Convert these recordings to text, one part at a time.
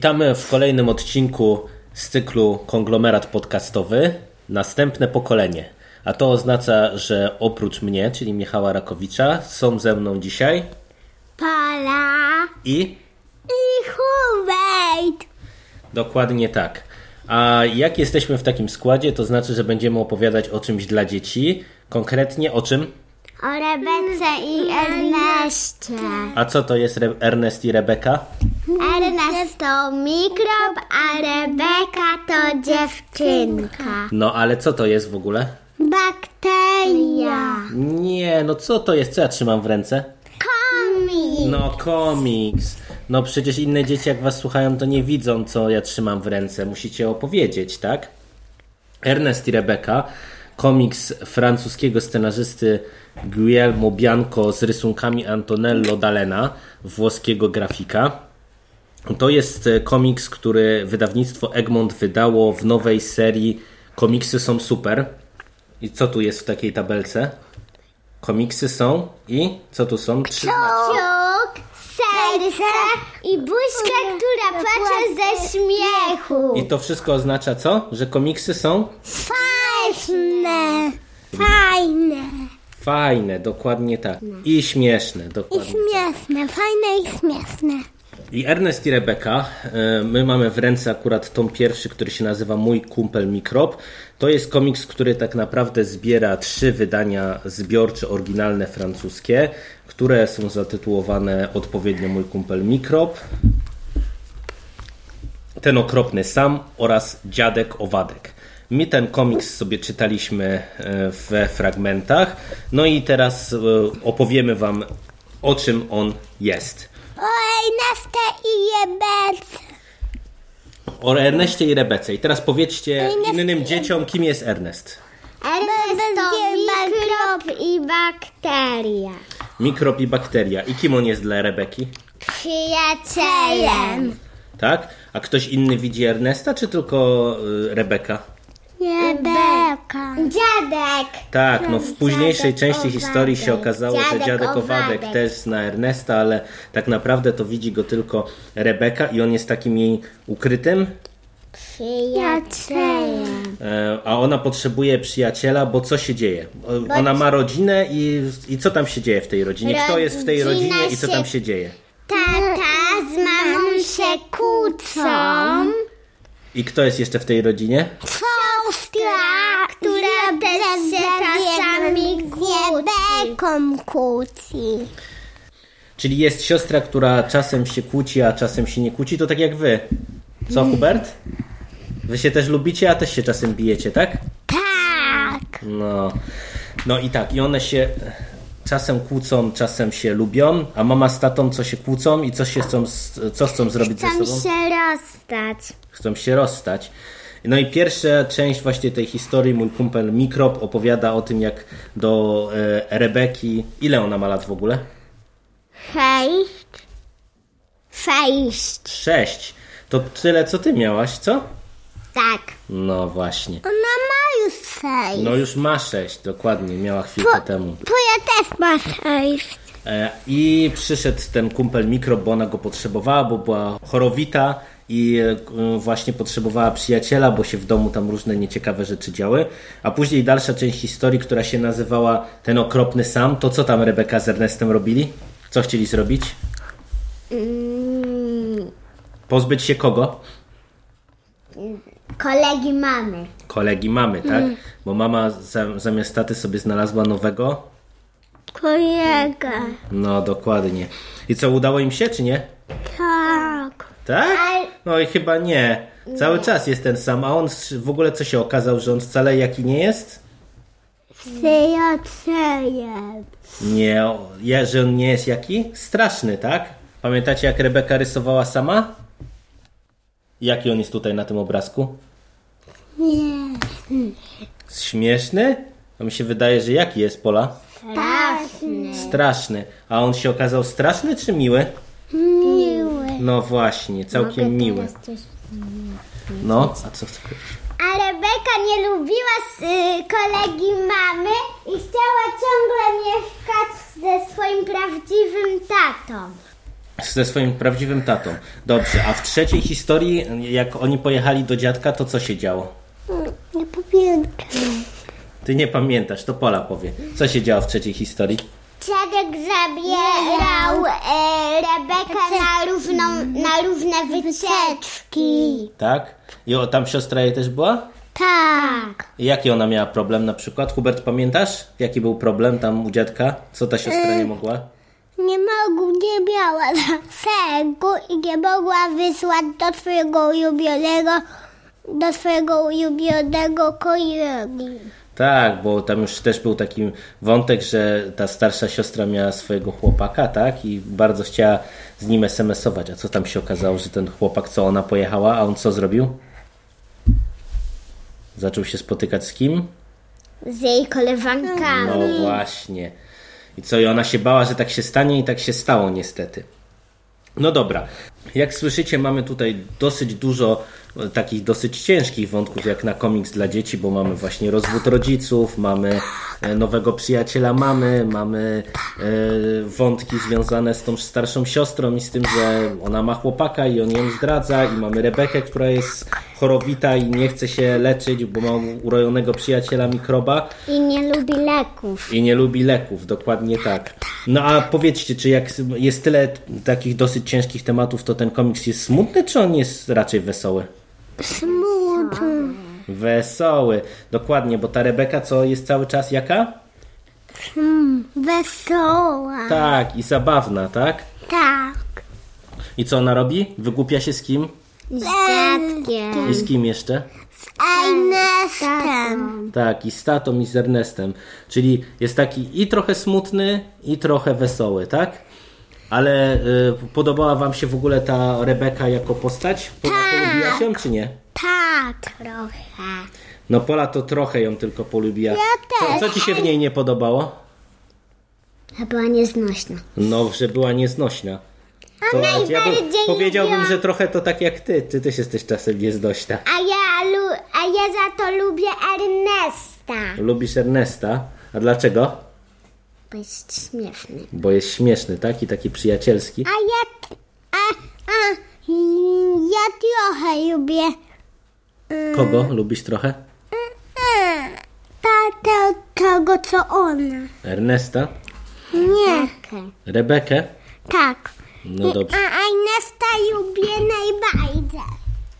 Witamy w kolejnym odcinku z cyklu Konglomerat Podcastowy. Następne pokolenie. A to oznacza, że oprócz mnie, czyli Michała Rakowicza, są ze mną dzisiaj Pola i i Hubert. dokładnie tak. A jak jesteśmy w takim składzie, to znaczy, że będziemy opowiadać o czymś dla dzieci. Konkretnie o czym? O Rebece i Erneście. A co to jest Re- Ernest i Rebeka? Ernest to mikrob, a Rebeka to dziewczynka. No ale co to jest w ogóle? Bakteria. Nie, no co to jest? Co ja trzymam w ręce? Komik. No, komiks. No przecież inne dzieci, jak was słuchają, to nie widzą, co ja trzymam w ręce. Musicie opowiedzieć, tak? Ernest i Rebeka, komiks francuskiego scenarzysty Guillermo Bianco z rysunkami Antonello Dalena, włoskiego grafika. To jest e, komiks, który wydawnictwo Egmont wydało w nowej serii Komiksy są super. I co tu jest w takiej tabelce? Komiksy są i co tu są? Trzy Kciuk, serce i buźka, która płacze ze śmiechu. I to wszystko oznacza co? Że komiksy są Fajne. Fajne. fajne, dokładnie tak. I śmieszne, I dokładnie. śmieszne. Fajne i śmieszne. I Ernest i Rebeka, e, my mamy w ręce akurat tom pierwszy, który się nazywa Mój kumpel Mikrob. To jest komiks, który tak naprawdę zbiera trzy wydania zbiorcze, oryginalne francuskie, które są zatytułowane odpowiednio Mój kumpel Mikrob, Ten okropny sam oraz Dziadek Owadek. My ten komiks sobie czytaliśmy e, we fragmentach, no i teraz e, opowiemy Wam o czym on jest. O Erneste i Rebece. O Erneście i Rebece. I teraz powiedzcie innym dzieciom, kim jest Ernest. Ernest to mikrob i bakteria. Mikrob i bakteria. I kim on jest dla Rebeki? Przyjacielem. Tak? A ktoś inny widzi Ernesta, czy tylko y, Rebeka? Rebeka. Dziadek. Tak, no w późniejszej Dziadek części historii się Owadek. okazało, że Dziadek dziadek Owadek Owadek. też zna Ernesta, ale tak naprawdę to widzi go tylko Rebeka i on jest takim jej ukrytym, Przyjacielem. e, a ona potrzebuje przyjaciela, bo co się dzieje? Ona ma rodzinę i, i co tam się dzieje w tej rodzinie? Kto jest w tej rodzinie i co tam się- dzieje? Tata z mamą się kłócą. I kto jest jeszcze w tej rodzinie? Siostra, się czasami kłóci. Czyli jest siostra, która czasem się kłóci, a czasem się nie kłóci, to tak jak wy. Co, Hubert? Wy się też lubicie, a też się czasem bijecie, tak? Tak. No. No i tak, i one się czasem kłócą, czasem się lubią, a mama z tatą co się kłócą i co się chcą, z- co chcą zrobić ze Chcą sobą? się rozstać. Chcą się rozstać. No i pierwsza część właśnie tej historii, mój kumpel Mikrob opowiada o tym, jak do e, Rebeki, ile ona ma lat w ogóle? Sześć. Sześć. Sześć. To tyle, co ty miałaś, co? Tak. No właśnie. Ona ma już sześć. No już ma sześć, dokładnie, miała chwilkę temu. To ja też mam sześć. E, I przyszedł ten kumpel mikrob, bo ona go potrzebowała, bo była chorowita i e, właśnie potrzebowała przyjaciela, bo się w domu tam różne nieciekawe rzeczy działy. A później dalsza część historii, która się nazywała Ten okropny sam, to co tam Rebeka z Ernestem robili? Co chcieli zrobić? Mm, Pozbyć się kogo? kolegi mamy. Kolegi mamy, tak? Bo mama za, zamiast taty sobie znalazła nowego. Kolega. No, dokładnie. I co, udało im się, czy nie? Tak. Tak? No i chyba nie. Cały czas jest ten sam, a on w ogóle co się okazał, że on wcale jaki nie jest? Przyjacielem. Nie, ja, że on nie jest jaki? Straszny, tak? Pamiętacie, jak Rebeka rysowała sama? Jaki on jest tutaj na tym obrazku? Nie. Śmieszny? A mi się wydaje, że jaki jest Pola? Straszny. Straszny. A on się okazał straszny czy miły? No właśnie, całkiem miły. No, a co chcesz? A Rebeka nie lubiła z, y, kolegi mamy i chciała ciągle mieszkać ze swoim prawdziwym tatą. Ze swoim prawdziwym tatą. Dobrze, a w trzeciej historii, jak oni pojechali do dziadka, to co się działo? Nie pamiętam. Ty nie pamiętasz, to Pola powie. Co się działo w trzeciej historii? Dziadek zabierał e, Rebekę na, równą, na równe wycieczki. Tak? I o, tam siostra jej też była? Tak. I jaki ona miała problem na przykład? Hubert, pamiętasz? Jaki był problem tam u dziadka? Co ta siostra nie mogła? Nie mogła, nie miała sensu i nie mogła wysłać do swojego ulubionego, do swojego ulubionego kolegi. Tak, bo tam już też był taki wątek, że ta starsza siostra miała swojego chłopaka, tak? I bardzo chciała z nim SMS-ować. A co tam się okazało, że ten chłopak, co ona pojechała, a on co zrobił? Zaczął się spotykać z kim? Z jej koleżankami. No właśnie. I co, i ona się bała, że tak się stanie i tak się stało niestety. No dobra. Jak słyszycie, mamy tutaj dosyć dużo takich dosyć ciężkich wątków, jak na komiks dla dzieci, bo mamy właśnie rozwód rodziców, mamy e, nowego przyjaciela mamy, mamy e, wątki związane z tą starszą siostrą i z tym, że ona ma chłopaka i on ją zdradza i mamy Rebekę, która jest chorowita i nie chce się leczyć, bo ma urojonego przyjaciela mikroba. I nie lubi leków. I nie lubi leków, dokładnie tak. No a powiedzcie, czy jak jest tyle takich dosyć ciężkich tematów, to ten komiks jest smutny, czy on jest raczej wesoły? Smutny. Wesoły, dokładnie, bo ta Rebeka co jest cały czas jaka? Wesoła. Tak, i zabawna, tak? Tak. I co ona robi? Wygłupia się z kim? Z dziadkiem. I z kim jeszcze? Ernestem. Tak, i z tatą, i z Ernestem. Czyli jest taki i trochę smutny, i trochę wesoły, tak? Ale y, podobała wam się w ogóle ta Rebeka jako postać? Po- Polubiła się, czy nie? Tak. Trochę. No Pola to trochę ją tylko polubiła. Ja też. Co, co ci się w niej nie podobało? Była nieznośna. No, że była nieznośna. To, ja bym, powiedziałbym, że trochę to tak jak ty. Ty też jesteś czasem nieznośna. A ja, lu- a ja za to lubię Ernesta. Lubisz Ernesta. A dlaczego? Bo jest śmieszny. Bo jest śmieszny, tak? I taki przyjacielski. A ja, a, a, ja trochę lubię Kogo lubisz trochę? tatę tego, co ona. Ernesta? Nie. Rebekę? Tak. No dobrze. A Ernesta lubię najbardziej.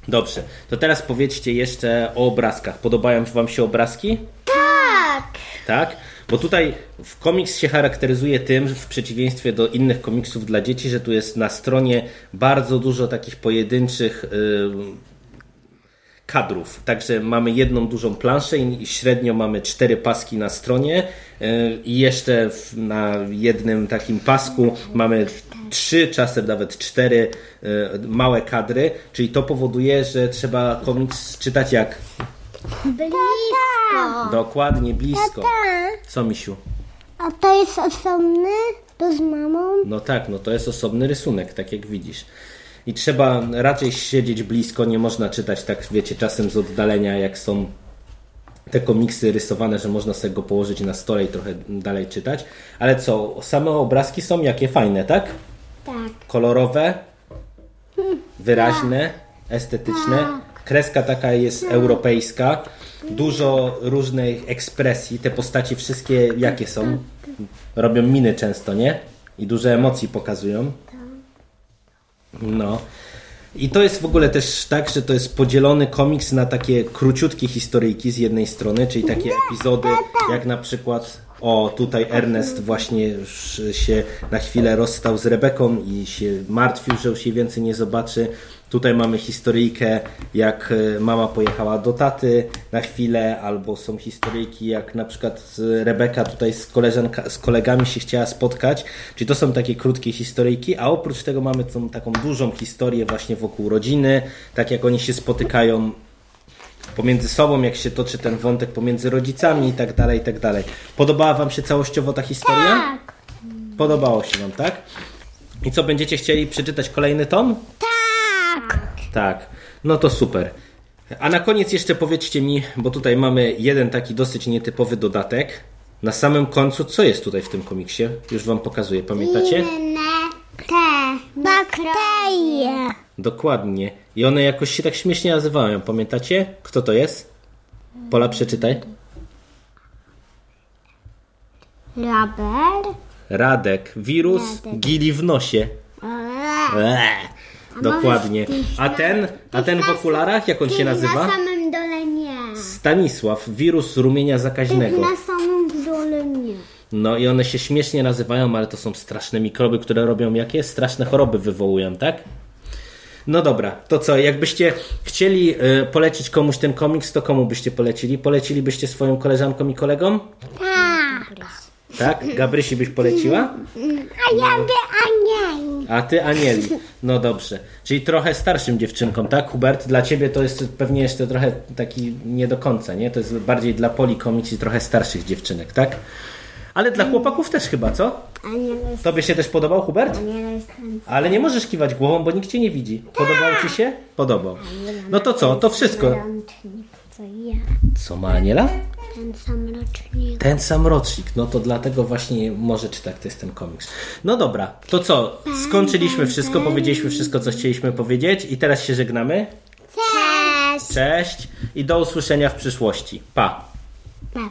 Dobrze. To teraz powiedzcie jeszcze o obrazkach. Podobają wam się obrazki? Tak. Tak? Bo tutaj w komiks się charakteryzuje tym, w przeciwieństwie do innych komiksów dla dzieci, że tu jest na stronie bardzo dużo takich pojedynczych y, kadrów. Także mamy jedną dużą planszę i średnio mamy cztery paski na stronie y, i jeszcze na jednym takim pasku mamy trzy, czasem nawet cztery y, małe kadry, czyli to powoduje, że trzeba komiks czytać jak? Blisko. Dokładnie blisko. Co, Misiu? A to jest osobny? To z mamą? No tak, no to jest osobny rysunek, tak jak widzisz. I trzeba raczej siedzieć blisko, nie można czytać tak, wiecie, czasem z oddalenia, jak są te komiksy rysowane, że można sobie go położyć na stole i trochę dalej czytać. Ale co, same obrazki są jakie fajne, tak? Tak. Kolorowe, wyraźne, estetyczne. Kreska taka jest europejska. Dużo różnych ekspresji. Te postaci wszystkie jakie są? Robią miny często, nie? I duże emocji pokazują. No. I to jest w ogóle też tak, że to jest podzielony komiks na takie króciutkie historyjki z jednej strony, czyli takie epizody, jak na przykład O, tutaj Ernest właśnie już się na chwilę rozstał z Rebeką i się martwił, że już jej więcej nie zobaczy. Tutaj mamy historyjkę, jak e, mama pojechała do taty na chwilę, albo są historyjki, jak na przykład Rebeka tutaj z, koleżanka, z kolegami się chciała spotkać. Czyli to są takie krótkie historyjki, a oprócz tego mamy tą taką dużą historię właśnie wokół rodziny, tak jak oni się spotykają pomiędzy sobą, jak się toczy ten wątek pomiędzy rodzicami i tak dalej, i tak dalej. Podobała Wam się całościowo ta historia? Tak. Podobało się Wam, tak? I co, będziecie chcieli przeczytać kolejny tom? Tak. Tak. No to super. A na koniec jeszcze powiedzcie mi, bo tutaj mamy jeden taki dosyć nietypowy dodatek. Na samym końcu, co jest tutaj w tym komiksie? Już Wam pokazuję, pamiętacie? Inne te bakterie. Dokładnie. I one jakoś się tak śmiesznie nazywają, pamiętacie? Kto to jest? Pola, przeczytaj. Raber. Radek, wirus, gili w nosie. Eee, dokładnie. A ten, a ten w okularach, jak on się Na nazywa? samym dole nie. Stanisław, wirus rumienia zakaźnego. Na samym dole nie. No i one się śmiesznie nazywają, ale to są straszne mikroby, które robią jakie? Straszne choroby wywołują, tak? No dobra, to co, jakbyście chcieli y, polecić komuś ten komiks, to komu byście polecili? Polecilibyście swoim koleżankom i kolegom? Tak. Tak? Gabrysi byś poleciła? A ja by anieli. A ty Anieli. No dobrze. Czyli trochę starszym dziewczynkom, tak? Hubert, dla ciebie to jest pewnie jeszcze trochę taki nie do końca, nie? To jest bardziej dla Poli komiks i trochę starszych dziewczynek, tak? Ale dla chłopaków też chyba, co? Jest, Tobie się też podobał, Hubert? ten Ale nie możesz kiwać głową, bo nikt cię nie widzi. Podobał ci się? Podobał. No to co? To wszystko. ja. Co ma Aniela? Ten sam rocznik. Ten sam rocznik. No to dlatego właśnie może czy tak to jest ten komiks. No dobra, to co? Skończyliśmy wszystko, powiedzieliśmy wszystko, co chcieliśmy powiedzieć i teraz się żegnamy. Cześć. Cześć i do usłyszenia w przyszłości. Pa! Pa.